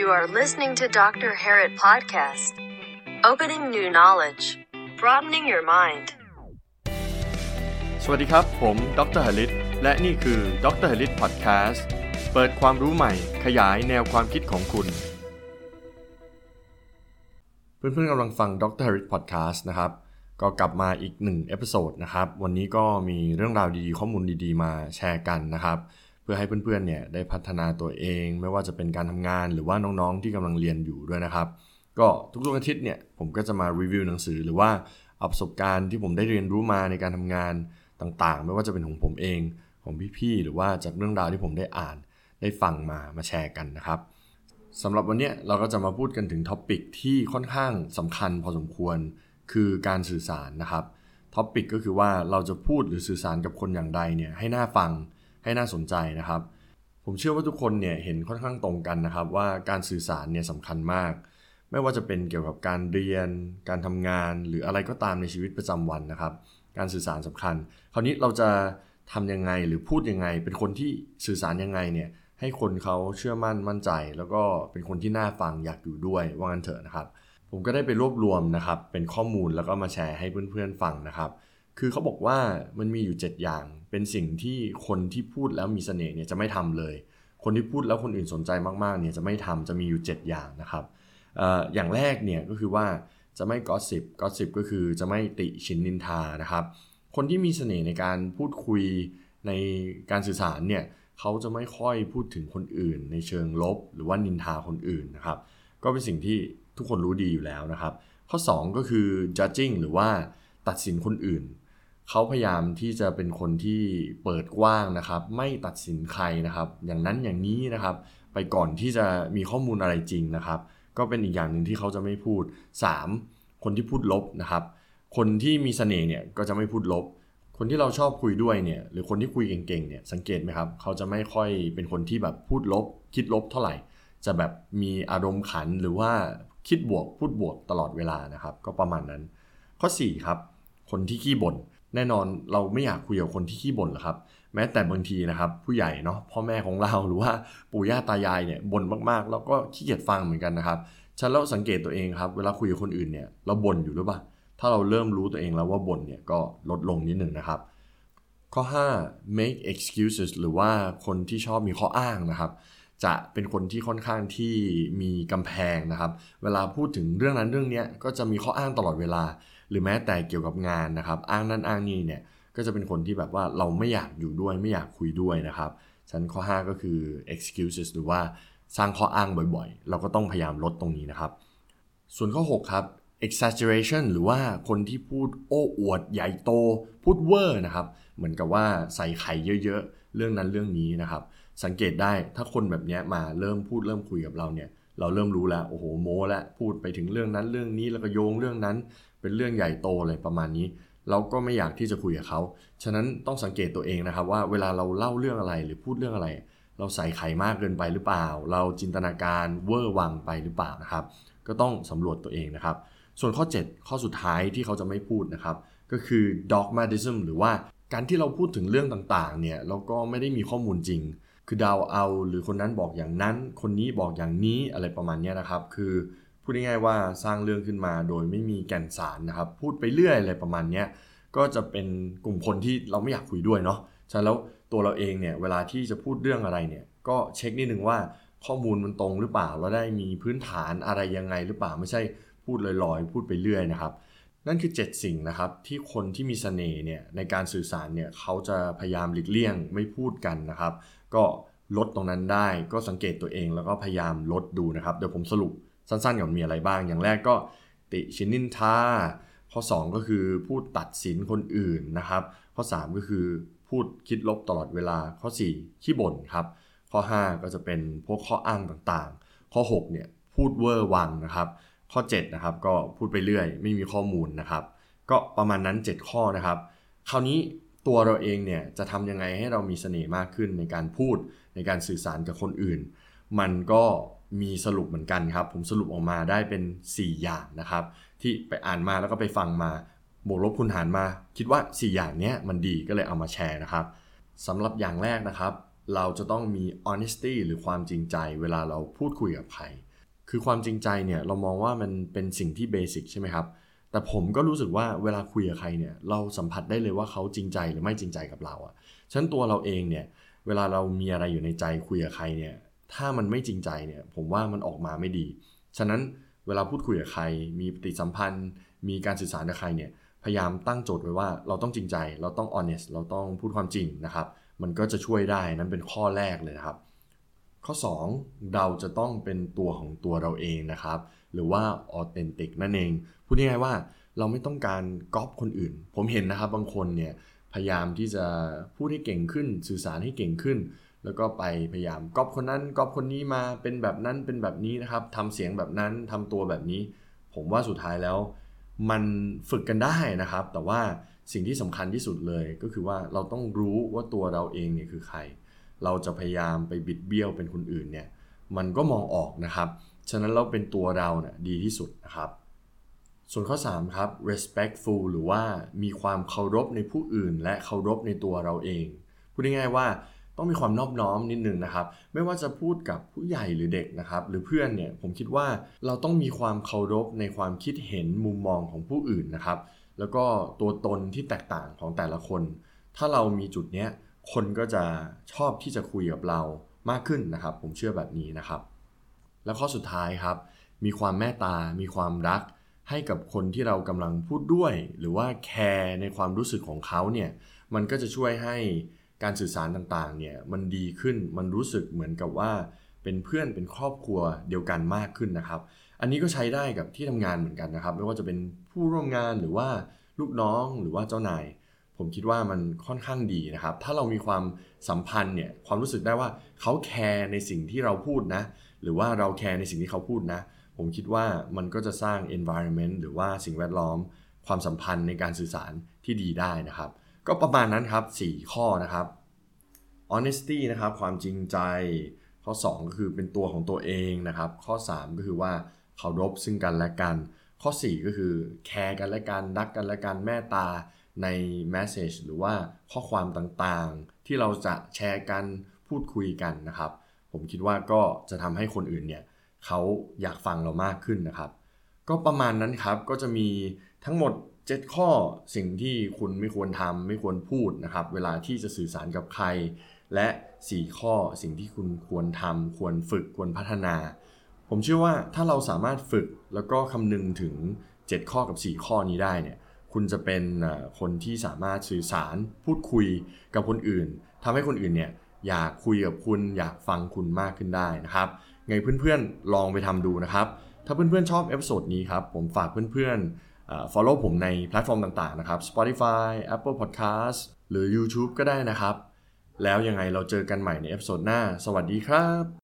You are listening to Dr. Harit Podcast. Opening new knowledge, broadening your mind. สวัสดีครับ ผม Dr. Harit และนี่คือ Dr. Harit Podcast เปิดความรู้ใหม่ ขยายแนวความคิดของคุณ เพื่อนๆกำลังฟัง Dr. Harit Podcast นะครับ ก็กลับมาอีกหนึ่ง episode นะครับ วันนี้ก็มีเรื่องราวดีๆ ข้อมูลดีๆ มาแชร์กันนะครับ เพื่อให้เพื่อนๆเนี่ยได้พัฒนาตัวเอง ไม่ว่าจะเป็นการทำงานหรือว่าน้องๆที่กำลังเรียนอยู่ด้วยนะครับ ก็ทุกๆอาทิตย์เนี่ยผมก็จะมารีวิวหนังสือหรือว่าเอาประสบการณ์ที่ผมได้เรียนรู้มาในการทำงานต่างๆ ไม่ว่าจะเป็นของผมเองของพี่ๆหรือว่าจากเรื่องราวที่ผมได้อ่านได้ฟังมามาแชร์กันนะครับสำหรับวันนี้เราก็จะมาพูดกันถึงท็อปิกที่ค่อนข้างสำคัญพอสมควรคือการสื่อสารนะครับtopic ก็คือว่าเราจะพูดหรือสื่อสารกับคนอย่างใดเนี่ยให้น่าฟัง ให้น่าสนใจนะครับ ผมเชื่อว่าทุกคนเนี่ยเห็นค่อนข้างตรงกันนะครับ ว่าการสื่อสารเนี่ยสำคัญมาก ไม่ว่าจะเป็นเกี่ยวกับการเรียน การทำงาน หรืออะไรก็ตามในชีวิตประจำวันนะครับ การสื่อสารสำคัญ คราวนี้เราจะทำยังไงหรือพูดยังไง เป็นคนที่สื่อสารยังไงเนี่ยให้คนเขาเชื่อมั่นมั่นใจ แล้วก็เป็นคนที่น่าฟังอยากอยู่ด้วยว่างั้นเถอะนะครับ ผมก็ได้ไปรวบรวมนะครับ เป็นข้อมูลแล้วก็มาแชร์ให้เพื่อนๆฟังนะครับ คือเขาบอกว่ามันมีอยู่ 7 อย่าง เป็นสิ่งที่คนที่พูดแล้วมีเสน่ห์เนี่ยจะไม่ทำเลย คนที่พูดแล้วคนอื่นสนใจมากๆเนี่ยจะไม่ทำจะมีอยู่ 7 อย่างนะครับออย่างแรกเนี่ยก็คือว่าจะไม่กอสิบกอสิบก็คือจะไม่ติชินนินทานะครับ คนที่มีเสน่ห์ในการพูดคุยในการสื่อสารเนี่ยเขาจะไม่ค่อยพูดถึงคนอื่น ในเชิงลบ หรือว่านินทาคนอื่นนะครับ ก็เป็นสิ่งที่ทุกคนรู้ดีอยู่แล้วนะครับ ข้อ 2 ก็คือ judging หรือว่าตัดสินคนอื่น เขาพยายามที่จะเป็นคนที่เปิดกว้างนะครับ ไม่ตัดสินใครนะครับ อย่างนั้นอย่างนี้นะครับ ไปก่อนที่จะมีข้อมูลอะไรจริงนะครับ ก็เป็นอีกอย่างหนึ่งที่เขาจะไม่พูด 3. คนที่พูดลบนะครับ คนที่มีเสน่ห์เนี่ยก็จะไม่พูดลบ คนที่เราชอบคุยด้วยเนี่ยหรือคนที่คุยเก่งๆเนี่ยสังเกตไหมครับ เขาจะไม่ค่อยเป็นคนที่แบบพูดลบ คิดลบเท่าไหร่ จะแบบมีอารมณ์ขันหรือว่าคิดบวกพูดบวกตลอดเวลานะครับ ก็ประมาณนั้น ข้อ 4 ครับ คนที่ขี้บ่น แน่นอนเราไม่อยากคุยกับคนที่ขี้บ่นหรอกครับ แม้แต่บางทีนะครับ ผู้ใหญ่เนาะพ่อแม่ของเราหรือว่าปู่ย่าตายายเนี่ยบ่นมากๆ แล้วก็ขี้เกียจฟังเหมือนกันนะครับฉันแล้วสังเกตตัวเองครับ เวลาคุยกับคนอื่นเนี่ยเราบ่นอยู่หรือเปล่าถ้าเราเริ่มรู้ตัวเองแล้วว่าบ่นเนี่ยก็ลดลงนิดหนึ่งนะครับ ข้อ 5 make excuses หรือว่าคนที่ชอบมีข้ออ้างนะครับ จะเป็นคนที่ค่อนข้างที่มีกำแพงนะครับ เวลาพูดถึงเรื่องนั้นเรื่องนี้ก็จะมีข้ออ้างตลอดเวลา หรือแม้แต่เกี่ยวกับงานนะครับ อ้างนั่นอ้างนี่เนี่ยก็จะเป็นคนที่แบบว่าเราไม่อยากอยู่ด้วยไม่อยากคุยด้วยนะครับฉันข้อ 5 ก็คือ excuses หรือว่าสร้างข้ออ้างบ่อยๆ เราก็ต้องพยายามลดตรงนี้นะครับ ส่วนข้อ 6 ครับ exaggeration หรือว่าคนที่พูดโอ้อวดใหญ่โต พูดเวอร์นะครับ เหมือนกับว่าใส่ไข่เยอะๆ เรื่องนั้นเรื่องนี้นะครับ สังเกตได้ถ้าคนแบบนี้มาเริ่มพูดเริ่มคุยกับเราเนี่ย เราเริ่มรู้แล้ว โอ้โหโม้แล้ว พูดไปถึงเรื่องนั้นเรื่องนี้แล้วก็โยงเรื่องนั้น เป็นเรื่องใหญ่โตเลยประมาณนี้ เราก็ไม่อยากที่จะคุยกับเขา ฉะนั้นต้องสังเกตตัวเองนะครับว่าเวลาเราเล่าเรื่องอะไรหรือพูดเรื่องอะไร เราใส่ไข่มากเกินไปหรือเปล่า เราจินตนาการเวอร์วังไปหรือเปล่านะครับ ก็ต้องสำรวจตัวเองนะครับ ส่วนข้อ 7 ข้อสุดท้ายที่เขาจะไม่พูดนะครับ ก็คือ dogmatism หรือว่าการที่เราพูดถึงเรื่องต่างๆเนี่ยเราก็ไม่ได้มีข้อมูลจริง คือเดาเอา หรือคนนั้นบอกอย่างนั้น คนนี้บอกอย่างนี้อะไรประมาณนี้นะครับ คือ พูดง่ายๆว่าสร้างเรื่องขึ้นมาโดยไม่มีแก่นสารนะครับ พูดไปเรื่อยอะไรประมาณนี้ก็จะเป็นกลุ่มคนที่เราไม่อยากคุยด้วยเนาะฉะนั้นแล้วตัวเราเองเนี่ยเวลาที่จะพูดเรื่องอะไรเนี่ยก็เช็คนิดนึงว่าข้อมูลมันตรงหรือเปล่าเราได้มีพื้นฐานอะไรยังไงหรือเปล่าไม่ใช่พูดลอยๆ พูดไปเรื่อยนะครับ นั่นคือ 7 สิ่งนะครับที่คนที่มีเสน่ห์เนี่ยในการสื่อสารเนี่ยเขาจะพยายามหลีกเลี่ยงไม่พูดกันนะครับ ก็ลดตรงนั้นได้ก็สังเกตตัวเองแล้วก็พยายามลดดูนะครับ เดี๋ยวผมสรุป สั้นๆก่อนมีอะไรบ้าง อย่างแรกก็ติชินนินทาข้อ 2 ก็คือพูดตัดสินคนอื่นนะครับ ข้อ 3 ก็คือพูดคิดลบตลอดเวลาข้อ 4 ขี้บ่นครับ ข้อ 5 ก็จะเป็นพวกข้ออ้างต่างๆ ข้อ 6 เนี่ยพูดเวอร์วังนะครับ ข้อ 7 นะครับก็พูดไปเรื่อยไม่มีข้อมูลนะครับ ก็ประมาณนั้น 7 ข้อนะครับ คราวนี้ตัวเราเองเนี่ยจะทำยังไงให้เรามีเสน่ห์มากขึ้นในการพูดในการสื่อสารกับคนอื่น มันก็ มีสรุปเหมือนกันครับ ผมสรุปออกมาได้เป็น 4 อย่างนะครับ ที่ไปอ่านมาแล้วก็ไปฟังมาบวกลบคูณหารมา คิดว่า 4 อย่างเนี้ยมันดีก็เลยเอามาแชร์นะครับสำหรับอย่างแรกนะครับ เราจะต้องมี honesty หรือความจริงใจ เวลาเราพูดคุยกับใคร คือความจริงใจเนี่ยเรามองว่ามันเป็นสิ่งที่เบสิกใช่ไหมครับแต่ผมก็รู้สึกว่าเวลาคุยกับใครเนี่ยเราสัมผัสได้เลยว่าเขาจริงใจหรือไม่จริงใจกับเราอะ่ะฉันตัวเราเองเนี่ยเวลาเรามีอะไรอยู่ในใจคุยกับใครเนี่ย ถ้ามันไม่จริงใจเนี่ย ผมว่ามันออกมาไม่ดี ฉะนั้นเวลาพูดคุยกับใคร มีปฏิสัมพันธ์ มีการสื่อสารกับใครเนี่ย พยายามตั้งโจทย์ไว้ว่าเราต้องจริงใจ เราต้อง honest เราต้องพูดความจริงนะครับ มันก็จะช่วยได้ นั่นเป็นข้อแรกเลยนะครับ ข้อ 2 เราจะต้องเป็นตัวของตัวเราเองนะครับ หรือว่า authentic นั่นเอง พูดง่ายๆว่าเราไม่ต้องการก๊อปคนอื่น ผมเห็นนะครับบางคนเนี่ยพยายามที่จะพูดให้เก่งขึ้น สื่อสารให้เก่งขึ้น แล้วก็ไปพยายามก๊อปคนนั้นก๊อปคนนี้มาเป็นแบบนั้นเป็นแบบนี้นะครับทำเสียงแบบนั้นทำตัวแบบนี้ ผมว่าสุดท้ายแล้ว มันฝึกกันได้นะครับ แต่ว่าสิ่งที่สำคัญที่สุดเลยก็คือว่าเราต้องรู้ว่าตัวเราเองเนี่ยคือใคร เราจะพยายามไปบิดเบี้ยวเป็นคนอื่นเนี่ยมันก็มองออกนะครับ ฉะนั้นเราเป็นตัวเราเนี่ยดีที่สุดนะครับ ส่วนข้อ 3 ครับ respectful หรือว่ามีความเคารพในผู้อื่น และเคารพในตัวเราเองพูดง่ายๆว่า ต้องมีความนอบน้อมนิดนึงนะครับ ไม่ว่าจะพูดกับผู้ใหญ่หรือเด็กนะครับ หรือเพื่อนเนี่ยผมคิดว่าเราต้องมีความเคารพในความคิดเห็นมุมมองของผู้อื่นนะครับ แล้วก็ตัวตนที่แตกต่างของแต่ละคน ถ้าเรามีจุดเนี้ยคนก็จะชอบที่จะคุยกับเรามากขึ้นนะครับ ผมเชื่อแบบนี้นะครับ แล้วข้อสุดท้ายครับ มีความแม่ตา มีความรัก ให้กับคนที่เรากำลังพูดด้วย หรือว่าแคร์ในความรู้สึกของเขาเนี่ยมันก็จะช่วยให้ การสื่อสารต่างๆเนี่ยมันดีขึ้นมันรู้สึกเหมือนกับว่า เป็นเพื่อนเป็นครอบครัวเดียวกันมากขึ้นนะครับ อันนี้ก็ใช้ได้กับที่ทำงานเหมือนกันนะครับ ไม่ว่าจะเป็นผู้ร่วมงานหรือว่าลูกน้องหรือว่าเจ้านาย ผมคิดว่ามันค่อนข้างดีนะครับ ถ้าเรามีความสัมพันธ์เนี่ยความรู้สึกได้ว่าเขาแคร์ในสิ่งที่เราพูดนะ หรือว่าเราแคร์ในสิ่งที่เขาพูดนะ ผมคิดว่ามันก็จะสร้าง environment หรือว่าสิ่งแวดล้อม ความสัมพันธ์ในการสื่อสารที่ดีได้นะครับ ก็ประมาณนั้นครับ 4 ข้อนะครับ honesty นะครับ ความจริงใจ ข้อ 2 ก็คือเป็นตัวของตัวเองนะครับ ข้อ 3 ก็คือว่าเคารพซึ่งกันและกัน ข้อ 4 ก็คือแคร์กันและกัน รักกันและกัน แม่ตาใน message หรือว่าข้อความต่างๆ ที่เราจะแชร์กันพูดคุยกันนะครับ ผมคิดว่าก็จะทำให้คนอื่นเนี่ยเขาอยากฟังเรามากขึ้นนะครับ ก็ประมาณนั้นครับก็จะมีทั้งหมด 7 ข้อสิ่งที่คุณไม่ควรทำไม่ควรพูดนะครับ เวลาที่จะสื่อสารกับใคร และ 4 ข้อสิ่งที่คุณควรทำควรฝึกควรพัฒนา ผมเชื่อว่าถ้าเราสามารถฝึกแล้วก็คำนึงถึง 7 ข้อกับ 4 ข้อนี้ได้เนี่ยคุณจะเป็นคนที่สามารถสื่อสารพูดคุยกับคนอื่นทำให้คนอื่นเนี่ยอยากคุยกับคุณอยากฟังคุณมากขึ้นได้นะครับไงเพื่อนๆลองไปทำดูนะครับ ถ้าเพื่อนๆชอบ episode นี้ครับผมฝากเพื่อนๆ follow ผมในแพลตฟอร์มต่างๆนะครับ Spotify Apple Podcast หรือ YouTube ก็ได้นะครับ แล้วยังไงเราเจอกันใหม่ใน episode หน้า สวัสดีครับ